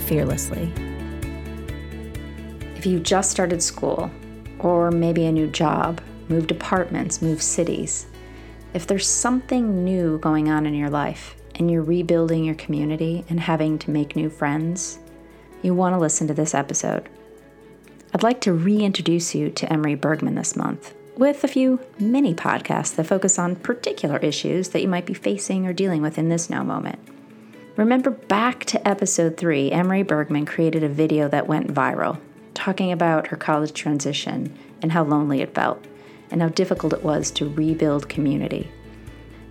fearlessly. If you just started school, or maybe a new job, moved apartments, moved cities, if there's something new going on in your life and you're rebuilding your community and having to make new friends, you want to listen to this episode. I'd like to reintroduce you to Emery Bergman this month with a few mini podcasts that focus on particular issues that you might be facing or dealing with in this now moment. Remember back to episode three, Emery Bergman created a video that went viral, talking about her college transition and how lonely it felt, and how difficult it was to rebuild community.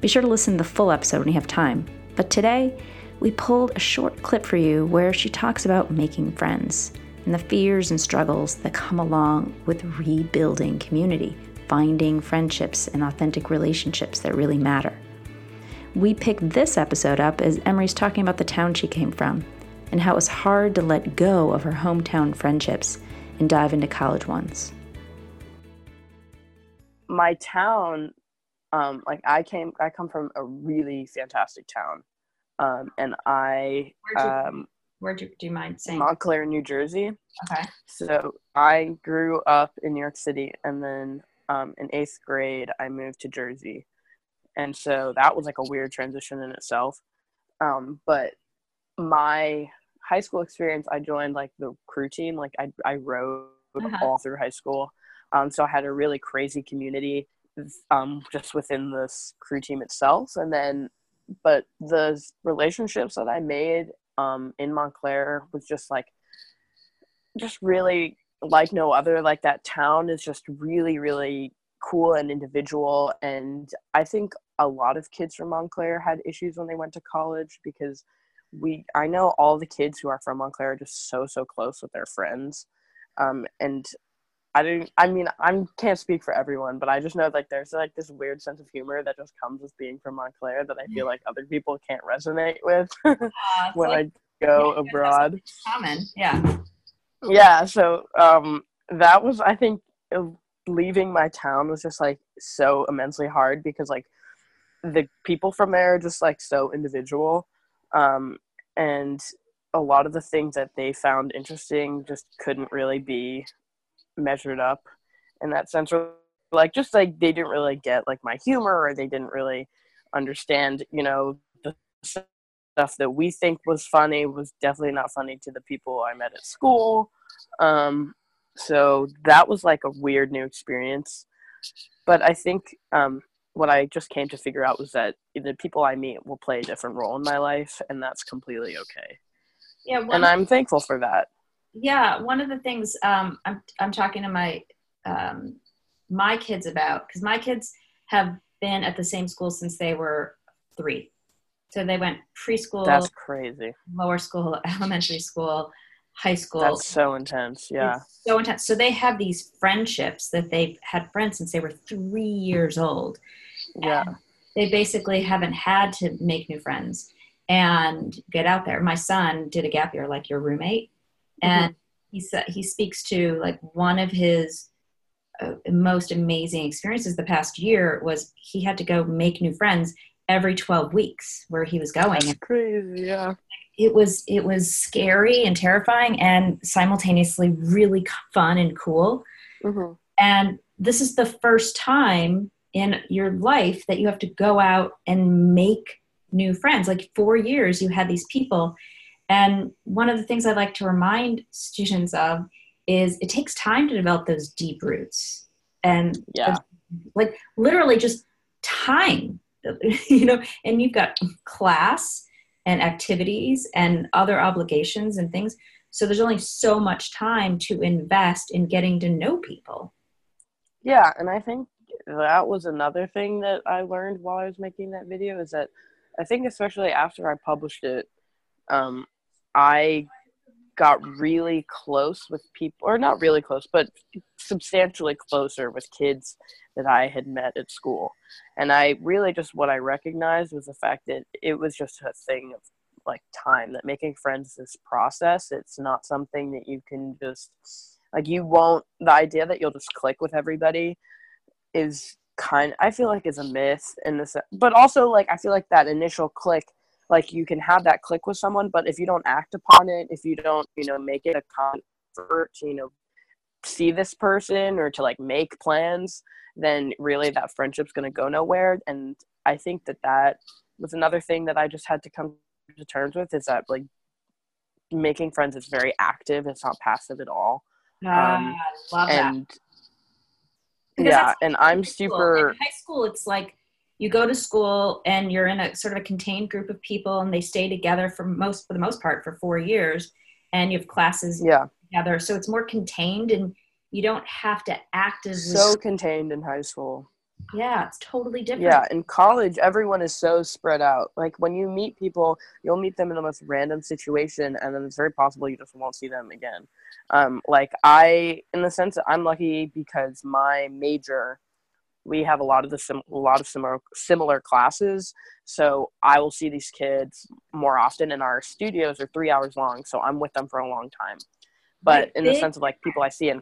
Be sure to listen to the full episode when you have time. But today, we pulled a short clip for you where she talks about making friends and the fears and struggles that come along with rebuilding community, finding friendships and authentic relationships that really matter. We picked this episode up as Emery's talking about the town she came from and how it was hard to let go of her hometown friendships and dive into college ones. My town, um, like I came, I come from a really fantastic town, um, and I where'd you, um, where'd you do you mind saying Montclair, New Jersey. Okay. So I grew up in New York City, and then um, in eighth grade I moved to Jersey and so that was like a weird transition in itself. Um, but my high school experience i joined like the crew team. Like i, I rode uh-huh. all through high school. Um, so i had a really crazy community um, just within this crew team itself. And then but the relationships that i made um, in montclair was just like just really like no other. Like that town is just really really cool and individual. And i think a lot of kids from Montclair had issues when they went to college because we I know all the kids who are from Montclair are just so so close with their friends, um, and I didn't. I mean, I can't speak for everyone, but I just know like there's like this weird sense of humor that just comes with being from Montclair that I feel like other people can't resonate with when like, I go yeah, abroad. Common, yeah. Yeah. So um, that was I think leaving my town was just like so immensely hard because like the people from there are just like so individual um, and a lot of the things that they found interesting just couldn't really be measured up in that sense like just like they didn't really get like my humor or they didn't really understand you know the stuff that we think was funny was definitely not funny to the people i met at school um, so that was like a weird new experience. But i think um, what I just came to figure out was that the people I meet will play a different role in my life, and that's completely okay. Yeah, and I'm thankful for that. Yeah, one of the things um, I'm I'm talking to my um, my kids about because my kids have been at the same school since they were three, so they went preschool. That's crazy. Lower school, elementary school, high school. That's so intense. Yeah. It's so intense. So they have these friendships that they've had friends since they were three years old. Yeah. They basically haven't had to make new friends and get out there. My son did a gap year like your roommate. Mm-hmm. And he said he speaks to like one of his uh, most amazing experiences the past year was he had to go make new friends every 12 weeks where he was going. That's crazy, yeah it was it was scary and terrifying and simultaneously really fun and cool. Mm-hmm. and this is the first time in your life that you have to go out and make new friends. Like four years you had these people. And one of the things i like to remind students of is it takes time to develop those deep roots. And yeah. like literally just time. You know and you've got class and activities and other obligations and things. So there's only so much time to invest in getting to know people. Yeah, and I think that was another thing that I learned while I was making that video is that I think especially after I published it, um, I got really close with people, or not really close, but substantially closer with kids that I had met at school. And I really just what I recognized was the fact that it was just a thing of like time that making friends this process. It's not something that you can just like you won't the idea that you'll just click with everybody is kind I feel like is a myth in this but also like I feel like that initial click like you can have that click with someone but if you don't act upon it if you don't you know make it a comfort you know see this person or to like make plans then really that friendship's going to go nowhere. And i think that that was another thing that i just had to come to terms with is that like making friends is very active. It's not passive at all. Um, love and that. yeah and i'm super in high school it's like you go to school and you're in a sort of a contained group of people and they stay together for most for the most part for four years and you have classes yeah together. So it's more contained and you don't have to act as so contained in high school. Yeah it's totally different. Yeah in college everyone is so spread out. Like when you meet people you'll meet them in the most random situation and then it's very possible you just won't see them again. Um, like i in the sense that i'm lucky because my major we have a lot of the sim- a lot of similar similar classes. So i will see these kids more often and our studios are three hours long so i'm with them for a long time but in the sense of like people i see in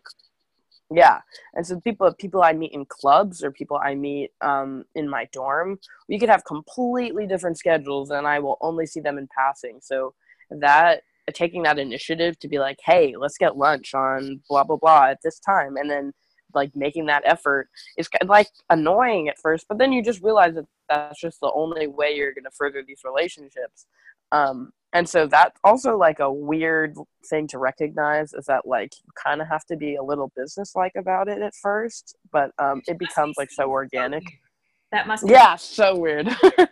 yeah, and so people people I meet in clubs or people I meet um, in my dorm, we could have completely different schedules, and I will only see them in passing. So that taking that initiative to be like, hey, let's get lunch on blah blah blah at this time, and then like making that effort is like annoying at first, but then you just realize that that's just the only way you're going to further these relationships. Um, and so that's also like a weird thing to recognize is that like you kind of have to be a little business-like about it at first but um, it becomes like so organic. That must be yeah so weird.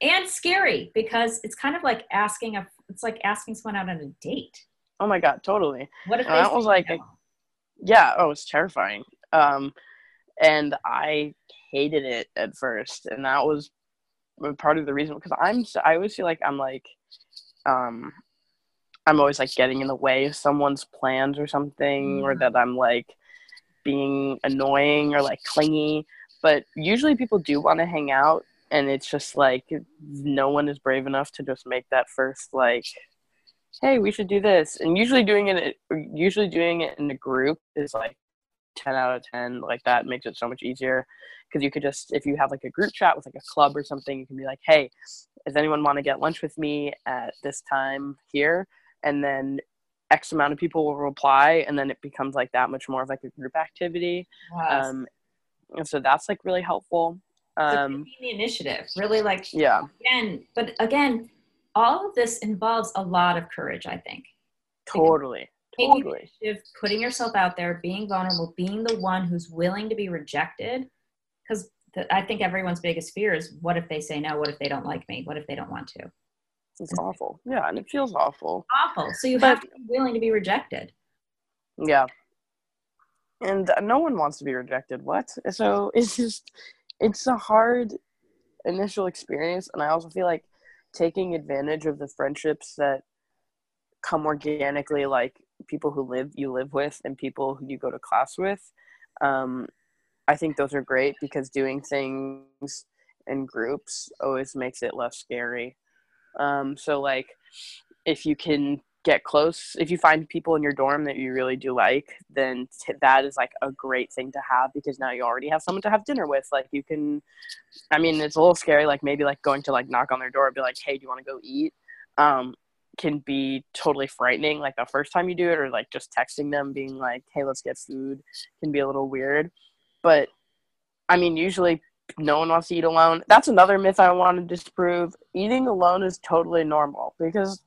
And scary because it's kind of like asking a it's like asking someone out on a date. Oh my god totally. What if that was like a, yeah oh it's terrifying. Um and i hated it at first and that was part of the reason because I'm I always feel like I'm like um I'm always like getting in the way of someone's plans or something, mm. or that I'm like being annoying or like clingy. But usually people do want to hang out, and it's just like no one is brave enough to just make that first like, hey, we should do this. And usually doing it, usually doing it in a group is like 10 out of 10 like that makes it so much easier. Because you could just if you have like a group chat with like a club or something you can be like hey does anyone want to get lunch with me at this time here? And then x amount of people will reply and then it becomes like that much more of like a group activity. Yes. um, and so that's like really helpful. Um, so the initiative really like yeah. again but again all of this involves a lot of courage i think. Totally totally putting yourself out there being vulnerable being the one who's willing to be rejected because I think everyone's biggest fear is what if they say no? What if they don't like me? What if they don't want to? It's awful. Yeah, and it feels awful. Awful. So you but, have to be willing to be rejected. Yeah. And no one wants to be rejected. What? So it's just, it's a hard initial experience. And I also feel like taking advantage of the friendships that come organically, like people who live you live with and people who you go to class with, um, I think those are great because doing things in groups always makes it less scary. Um, so like if you can get close, if you find people in your dorm that you really do like, then t- that is like a great thing to have because now you already have someone to have dinner with. Like you can, I mean, it's a little scary. Like maybe like going to like knock on their door and be like, Hey, do you want to go eat? Um, can be totally frightening like the first time you do it or like just texting them being like hey let's get food can be a little weird but I mean, usually no one wants to eat alone. That's another myth I want to disprove. Eating alone is totally normal because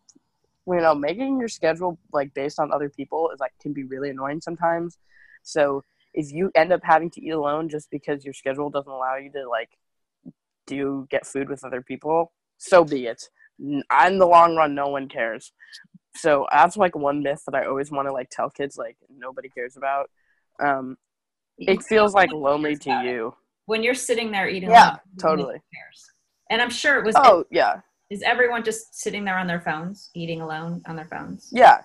you know making your schedule like based on other people is like can be really annoying sometimes. So if you end up having to eat alone just because your schedule doesn't allow you to like do get food with other people, so be it. In the long run, no one cares. So that's like one myth that I always want to like tell kids like nobody cares about. Um, it feels like lonely to you when you're sitting there eating yeah lunch, totally and i'm sure it was oh yeah is everyone just sitting there on their phones, eating alone on their phones? Yeah.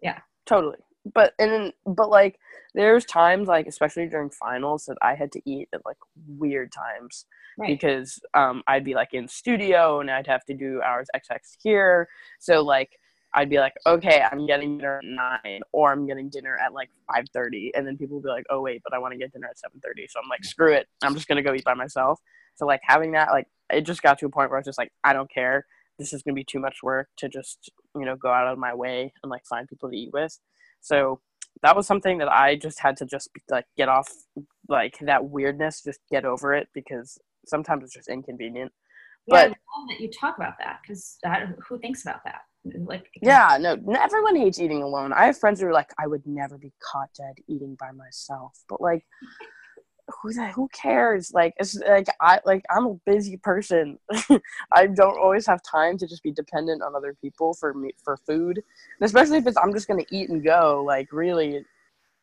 Yeah. Totally. But and but like there's times like especially during finals that I had to eat at like weird times right. because um I'd be like in studio and I'd have to do hours XX here. So like I'd be like, okay, I'm getting dinner at nine, or I'm getting dinner at like five thirty, and then people will be like, oh wait, but I want to get dinner at seven thirty. So I'm like, screw it, I'm just gonna go eat by myself. So like having that, like it just got to a point where I was just like, I don't care. This is gonna be too much work to just you know go out of my way and like find people to eat with. So that was something that I just had to just like get off like that weirdness, just get over it because sometimes it's just inconvenient. Yeah, but that you talk about that because who thinks about that? Like yeah, no, everyone hates eating alone. I have friends who are like, I would never be caught dead eating by myself, but like who the, who cares? Like it's like I like I'm a busy person. I don't always have time to just be dependent on other people for me for food, and especially if it's I'm just gonna eat and go. Like really,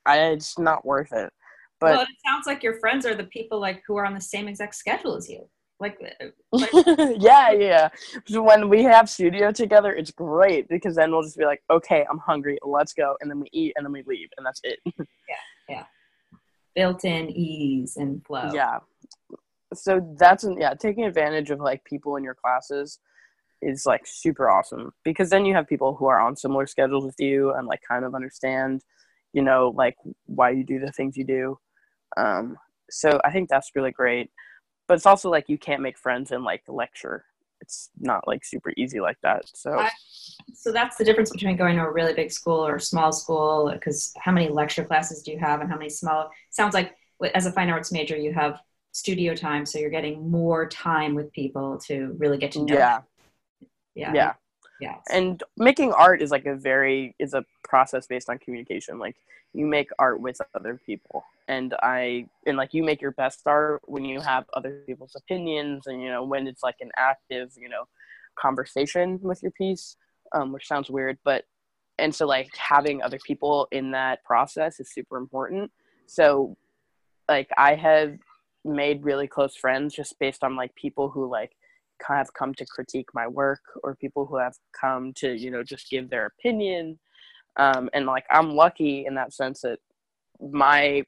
I it's not worth it. But well, it sounds like your friends are the people like who are on the same exact schedule as you. Like, uh, like yeah, yeah. So when we have studio together, it's great because then we'll just be like, okay, I'm hungry, let's go, and then we eat and then we leave, and that's it. yeah, yeah built-in ease and flow. Yeah. So that's yeah, taking advantage of like people in your classes is like super awesome because then you have people who are on similar schedules with you and like kind of understand, you know, like why you do the things you do. Um, so I think that's really great. But it's also like you can't make friends in like lecture it's not like super easy like that. So, I, so that's the difference between going to a really big school or a small school. Because how many lecture classes do you have, and how many small? Sounds like as a fine arts major, you have studio time, so you're getting more time with people to really get to know. Yeah. Yeah. Yeah. Yeah. And making art is like a very is a process based on communication. Like you make art with other people and i and like you make your best art when you have other people's opinions and you know when it's like an active you know conversation with your piece um, which sounds weird but and so like having other people in that process is super important so like i have made really close friends just based on like people who like of come to critique my work or people who have come to you know just give their opinion. Um, and like i'm lucky in that sense that my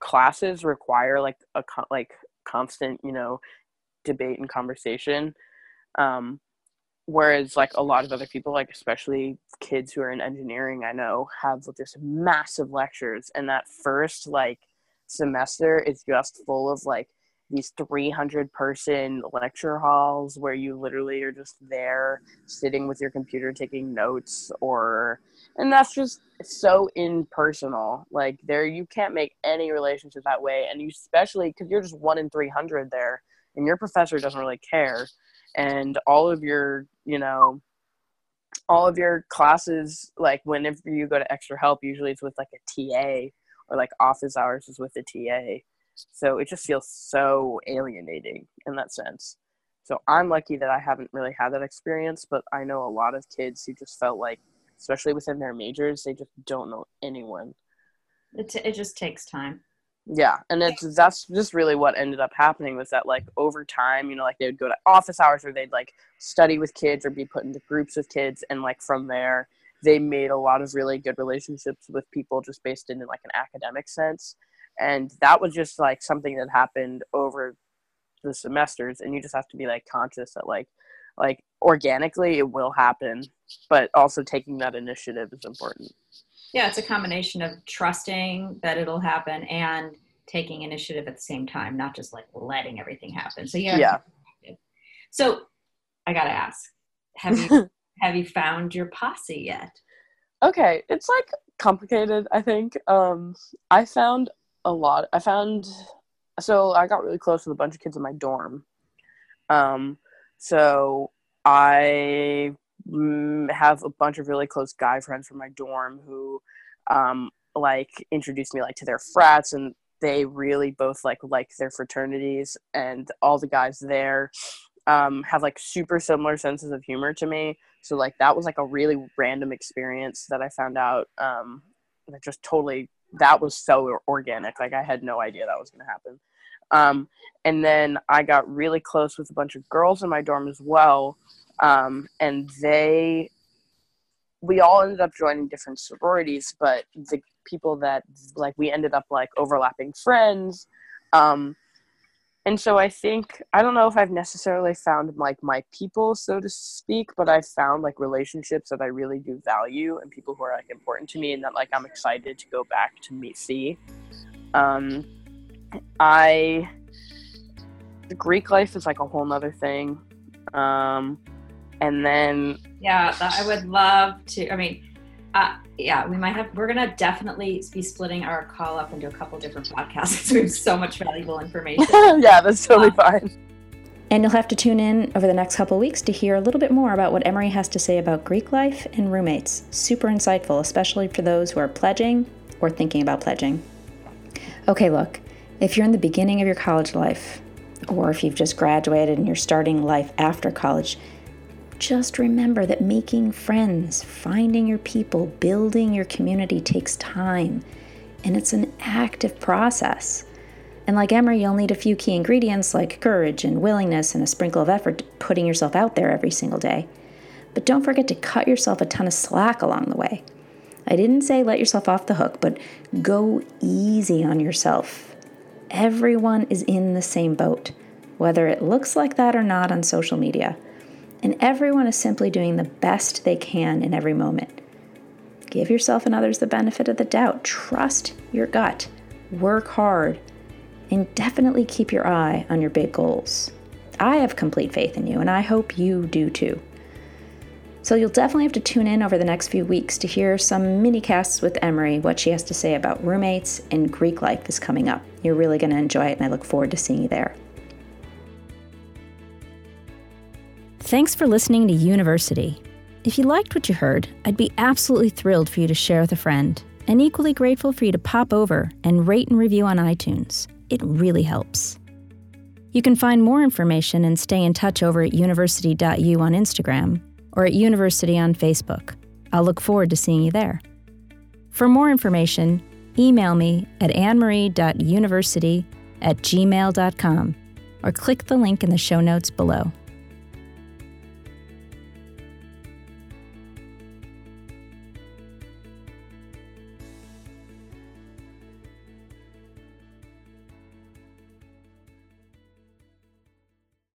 classes require like a like constant you know debate and conversation. Um, whereas like a lot of other people like especially kids who are in engineering i know have just massive lectures. And that first like semester is just full of like these 300 person lecture halls where you literally are just there sitting with your computer taking notes or and that's just so impersonal. Like there you can't make any relationships that way and you especially because you're just one in 300 there and your professor doesn't really care. And all of your you know all of your classes like whenever you go to extra help usually it's with like a ta or like office hours is with a ta so it just feels so alienating in that sense. So I'm lucky that I haven't really had that experience, but I know a lot of kids who just felt like, especially within their majors, they just don't know anyone. It, t- it just takes time. Yeah, and it's that's just really what ended up happening was that like over time, you know, like they would go to office hours or they'd like study with kids or be put into groups with kids, and like from there, they made a lot of really good relationships with people just based in like an academic sense and that was just like something that happened over the semesters and you just have to be like conscious that like like organically it will happen but also taking that initiative is important. Yeah it's a combination of trusting that it'll happen and taking initiative at the same time not just like letting everything happen. So yeah. Yeah. So i gotta ask have you have you found your posse yet? Okay it's like complicated i think. Um i found a lot. I found so I got really close with a bunch of kids in my dorm. Um, so I mm, have a bunch of really close guy friends from my dorm who, um, like introduced me like to their frats and they really both like like their fraternities and all the guys there um, have like super similar senses of humor to me. So like that was like a really random experience that I found out um, that just totally that was so organic. Like I had no idea that was going to happen. Um, and then I got really close with a bunch of girls in my dorm as well. Um, and they, we all ended up joining different sororities, but the people that like we ended up like overlapping friends. Um, and so I think I don't know if I've necessarily found like my people, so to speak, but I've found like relationships that I really do value and people who are like important to me and that like I'm excited to go back to meet see. Um, I the Greek life is like a whole nother thing. Um, and then yeah, I would love to. I mean, uh, yeah, we might have. We're gonna definitely be splitting our call up into a couple different podcasts. we have so much valuable information. yeah, that's totally fine. And you'll have to tune in over the next couple weeks to hear a little bit more about what Emery has to say about Greek life and roommates. Super insightful, especially for those who are pledging or thinking about pledging. Okay, look, if you're in the beginning of your college life, or if you've just graduated and you're starting life after college, just remember that making friends, finding your people, building your community takes time, and it's an active process. And like Emery, you'll need a few key ingredients like courage and willingness and a sprinkle of effort putting yourself out there every single day. But don't forget to cut yourself a ton of slack along the way. I didn't say let yourself off the hook, but go easy on yourself. Everyone is in the same boat, whether it looks like that or not on social media and everyone is simply doing the best they can in every moment. Give yourself and others the benefit of the doubt. Trust your gut. Work hard. And definitely keep your eye on your big goals. I have complete faith in you, and I hope you do too. So you'll definitely have to tune in over the next few weeks to hear some mini casts with Emery, what she has to say about roommates and Greek life is coming up. You're really going to enjoy it, and I look forward to seeing you there. Thanks for listening to University. If you liked what you heard, I'd be absolutely thrilled for you to share with a friend, and equally grateful for you to pop over and rate and review on iTunes. It really helps. You can find more information and stay in touch over at university.u on Instagram or at University on Facebook. I'll look forward to seeing you there. For more information, email me at annemarie.university at gmail.com or click the link in the show notes below.